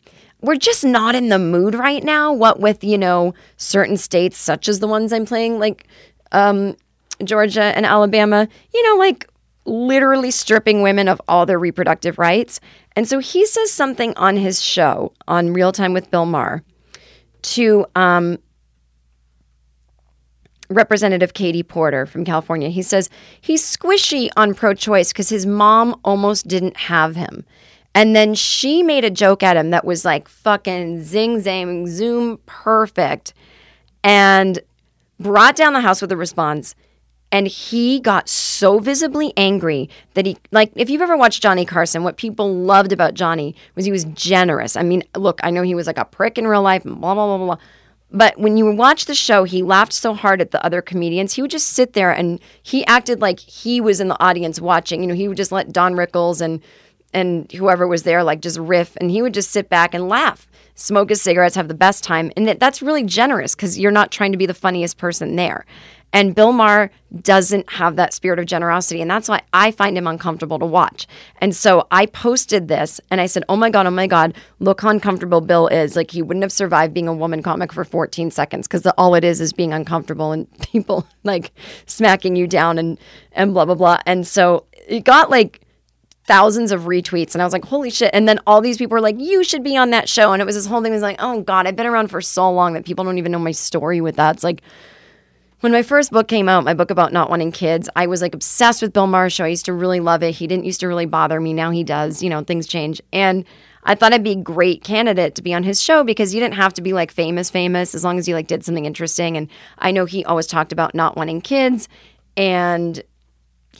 We're just not in the mood right now. What with, you know, certain states, such as the ones I'm playing, like um, Georgia and Alabama, you know, like literally stripping women of all their reproductive rights. And so he says something on his show on Real Time with Bill Maher to um, Representative Katie Porter from California. He says he's squishy on pro choice because his mom almost didn't have him. And then she made a joke at him that was like fucking zing zang zoom perfect and brought down the house with a response. And he got so visibly angry that he, like, if you've ever watched Johnny Carson, what people loved about Johnny was he was generous. I mean, look, I know he was like a prick in real life, blah, blah, blah, blah, blah. But when you watch the show, he laughed so hard at the other comedians. He would just sit there and he acted like he was in the audience watching. You know, he would just let Don Rickles and and whoever was there like just riff and he would just sit back and laugh smoke his cigarettes have the best time and that's really generous because you're not trying to be the funniest person there. And bill maher doesn't have that spirit of generosity and that's why i find him uncomfortable to watch. And so i posted this and i said oh my god oh my god look how uncomfortable bill is. Like he wouldn't have survived being a woman comic for 14 seconds because all it is is being uncomfortable and people like smacking you down and and blah blah blah. And so it got like thousands of retweets and I was like, holy shit. And then all these people were like, you should be on that show. And it was this whole thing was like, oh God, I've been around for so long that people don't even know my story with that. It's like when my first book came out, my book about not wanting kids, I was like obsessed with Bill Maher's show. I used to really love it. He didn't used to really bother me. Now he does. You know, things change. And I thought I'd be a great candidate to be on his show because you didn't have to be like famous, famous, as long as you like did something interesting. And I know he always talked about not wanting kids. And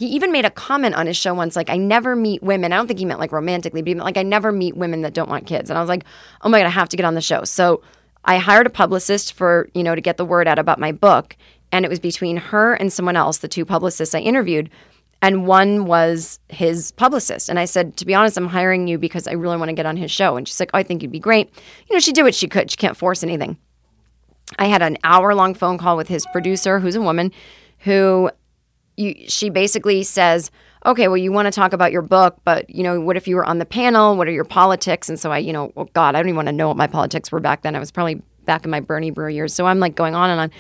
he even made a comment on his show once, like, I never meet women. I don't think he meant like romantically, but he meant like, I never meet women that don't want kids. And I was like, oh my God, I have to get on the show. So I hired a publicist for, you know, to get the word out about my book. And it was between her and someone else, the two publicists I interviewed. And one was his publicist. And I said, to be honest, I'm hiring you because I really want to get on his show. And she's like, oh, I think you'd be great. You know, she did what she could. She can't force anything. I had an hour long phone call with his producer, who's a woman, who you, she basically says, okay, well, you want to talk about your book, but you know, what if you were on the panel? What are your politics? And so I, you know, oh God, I don't even want to know what my politics were back then. I was probably back in my Bernie Brewer years. So I'm like going on and on.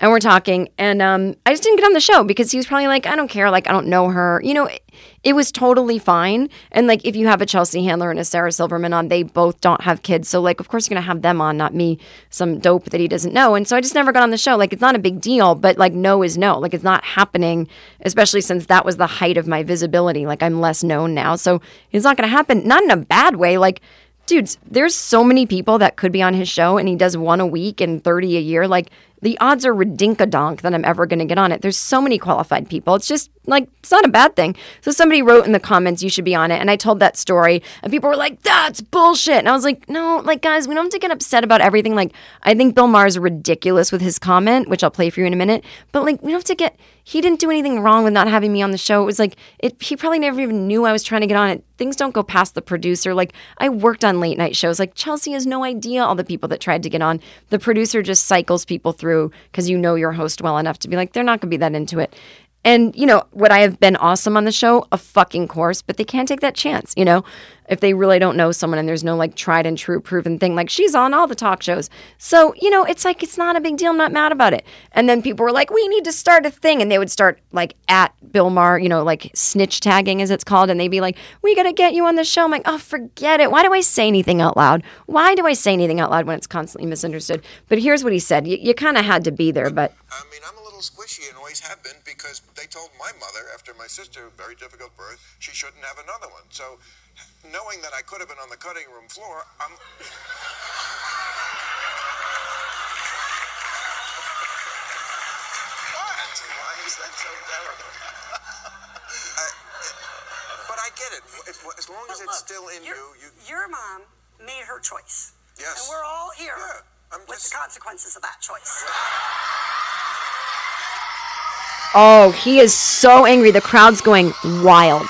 And we're talking, and um, I just didn't get on the show because he was probably like, I don't care, like I don't know her. You know, it, it was totally fine. And like, if you have a Chelsea Handler and a Sarah Silverman on, they both don't have kids, so like, of course you're gonna have them on, not me, some dope that he doesn't know. And so I just never got on the show. Like, it's not a big deal, but like, no is no. Like, it's not happening, especially since that was the height of my visibility. Like, I'm less known now, so it's not gonna happen. Not in a bad way. Like dudes, there's so many people that could be on his show and he does one a week and 30 a year. Like the odds are ridinkadonk that I'm ever going to get on it. There's so many qualified people. It's just like, it's not a bad thing. So somebody wrote in the comments, you should be on it. And I told that story and people were like, that's bullshit. And I was like, no, like, guys, we don't have to get upset about everything. Like, I think Bill Maher's ridiculous with his comment, which I'll play for you in a minute. But like, we don't have to get, he didn't do anything wrong with not having me on the show. It was like, it, he probably never even knew I was trying to get on it. Things don't go past the producer. Like, I worked on late night shows. Like, Chelsea has no idea all the people that tried to get on. The producer just cycles people through because you know your host well enough to be like, they're not going to be that into it. And, you know, would I have been awesome on the show? A fucking course, but they can't take that chance, you know? If they really don't know someone and there's no like tried and true proven thing, like she's on all the talk shows. So, you know, it's like, it's not a big deal. I'm not mad about it. And then people were like, we need to start a thing. And they would start like at Bill Maher, you know, like snitch tagging as it's called. And they'd be like, we got to get you on the show. I'm like, oh, forget it. Why do I say anything out loud? Why do I say anything out loud when it's constantly misunderstood? But here's what he said. You, you kind of had to be there, but
I mean, little squishy and always have been because they told my mother after my sister, very difficult birth, she shouldn't have another one. So, knowing that I could have been on the cutting room floor, I'm. what? Why is that so terrible? I, but I get it. If- As long as
But
it's
look,
still in
your,
you, you.
Your mom made her choice.
Yes.
And we're all here
Yeah, I'm
with
just-
the consequences of that choice.
Oh, he is so angry. The crowd's going wild.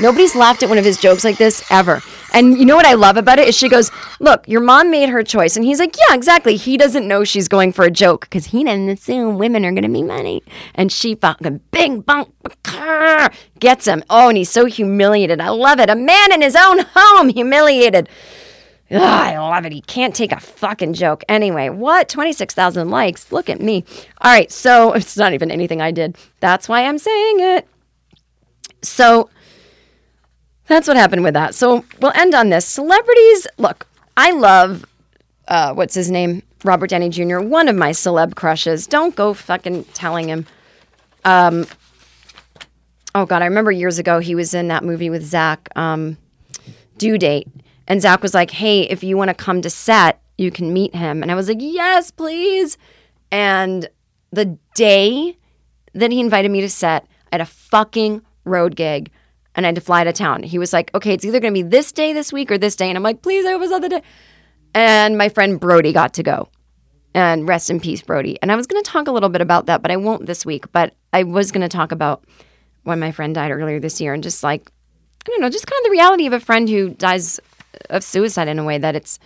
Nobody's laughed at one of his jokes like this ever. And you know what I love about it is she goes, "Look, your mom made her choice." And he's like, "Yeah, exactly." He doesn't know she's going for a joke because he doesn't assume women are going to be money. And she fucking bing bong gets him. Oh, and he's so humiliated. I love it. A man in his own home humiliated. Ugh, I love it. He can't take a fucking joke. Anyway, what? 26,000 likes. Look at me. All right, so it's not even anything I did. That's why I'm saying it. So that's what happened with that. So we'll end on this. Celebrities, look, I love, uh, what's his name? Robert Downey Jr., one of my celeb crushes. Don't go fucking telling him. Um, oh, God, I remember years ago he was in that movie with Zach, um, Due Date. And Zach was like, hey, if you want to come to set, you can meet him. And I was like, yes, please. And the day that he invited me to set, I had a fucking road gig and I had to fly to town. He was like, okay, it's either going to be this day this week or this day. And I'm like, please, I hope it's not the day. And my friend Brody got to go. And rest in peace, Brody. And I was going to talk a little bit about that, but I won't this week. But I was going to talk about when my friend died earlier this year and just like I don't know, just kind of the reality of a friend who dies of suicide in a way that it's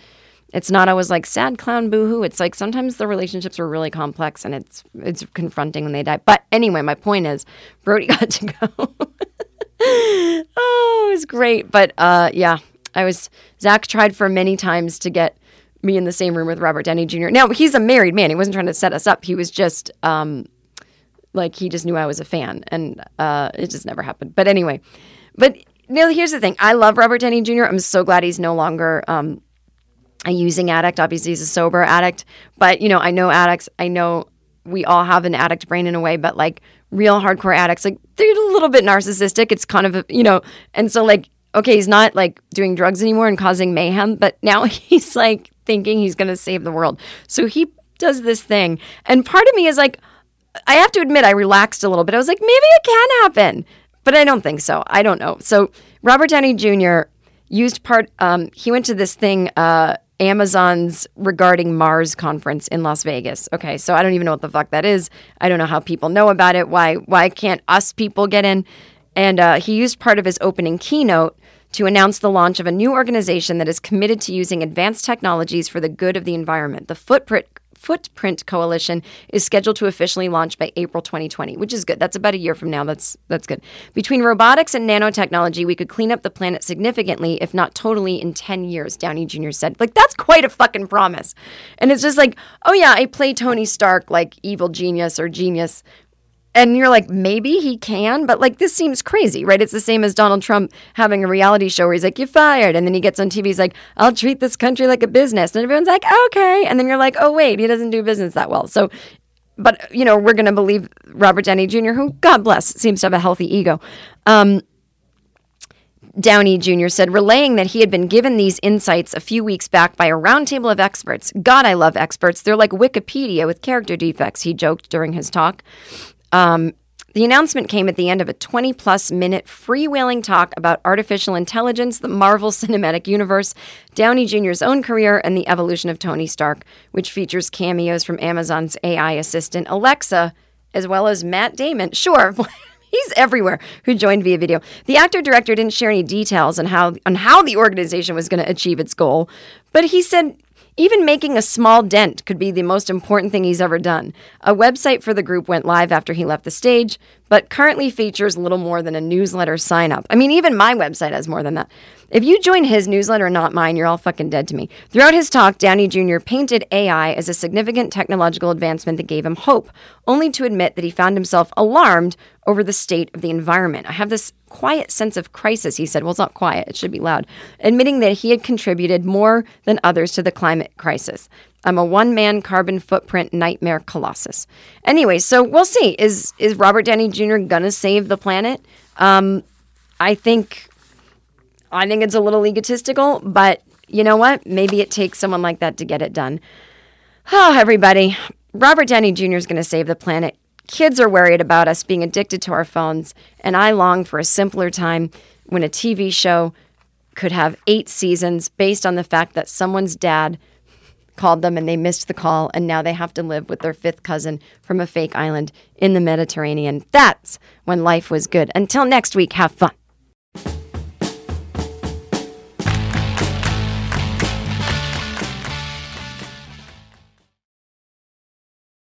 it's not always like sad clown boohoo. It's like sometimes the relationships are really complex and it's it's confronting when they die. But anyway, my point is Brody got to go. oh, it was great. But uh, yeah, I was Zach tried for many times to get me in the same room with Robert Downey Jr. Now he's a married man. He wasn't trying to set us up. He was just um, like he just knew I was a fan, and uh, it just never happened. But anyway, but Neil, here's the thing. I love Robert Downey Jr. I'm so glad he's no longer um, a using addict. Obviously, he's a sober addict. But you know, I know addicts. I know we all have an addict brain in a way, but like real hardcore addicts, like they're a little bit narcissistic. It's kind of a, you know, and so like okay, he's not like doing drugs anymore and causing mayhem, but now he's like thinking he's going to save the world. So he does this thing. And part of me is like, I have to admit, I relaxed a little bit. I was like, maybe it can happen, but I don't think so. I don't know. So Robert Downey Jr. used part, um, he went to this thing, uh, Amazon's regarding Mars conference in Las Vegas. Okay, so I don't even know what the fuck that is. I don't know how people know about it. Why why can't us people get in? And uh, he used part of his opening keynote to announce the launch of a new organization that is committed to using advanced technologies for the good of the environment. The Footprint Footprint Coalition is scheduled to officially launch by April 2020, which is good. That's about a year from now. That's that's good. Between robotics and nanotechnology, we could clean up the planet significantly, if not totally, in 10 years. Downey Jr. said, "Like that's quite a fucking promise." And it's just like, oh yeah, I play Tony Stark like evil genius or genius and you're like, maybe he can, but like this seems crazy, right? It's the same as Donald Trump having a reality show where he's like, you're fired. And then he gets on TV, he's like, I'll treat this country like a business. And everyone's like, okay. And then you're like, oh, wait, he doesn't do business that well. So, but, you know, we're going to believe Robert Downey Jr., who, God bless, seems to have a healthy ego. Um, Downey Jr. said, relaying that he had been given these insights a few weeks back by a roundtable of experts. God, I love experts. They're like Wikipedia with character defects, he joked during his talk. Um, the announcement came at the end of a 20 plus minute freewheeling talk about artificial intelligence, the Marvel Cinematic Universe, Downey Jr.'s own career, and the evolution of Tony Stark, which features cameos from Amazon's AI assistant Alexa, as well as Matt Damon. Sure. He's everywhere who joined via video. The actor director didn't share any details on how on how the organization was going to achieve its goal, but he said even making a small dent could be the most important thing he's ever done. A website for the group went live after he left the stage, but currently features little more than a newsletter sign up. I mean, even my website has more than that. If you join his newsletter, not mine, you're all fucking dead to me. Throughout his talk, Downey Jr. painted AI as a significant technological advancement that gave him hope, only to admit that he found himself alarmed over the state of the environment. I have this quiet sense of crisis, he said. Well, it's not quiet, it should be loud. Admitting that he had contributed more than others to the climate crisis. I'm a one man carbon footprint nightmare colossus. Anyway, so we'll see. Is is Robert Downey Jr. gonna save the planet? Um, I think I think it's a little egotistical, but you know what? Maybe it takes someone like that to get it done. Oh, everybody. Robert Downey Jr. is to save the planet. Kids are worried about us being addicted to our phones, and I long for a simpler time when a TV show could have eight seasons based on the fact that someone's dad called them and they missed the call, and now they have to live with their fifth cousin from a fake island in the Mediterranean. That's when life was good. Until next week, have fun.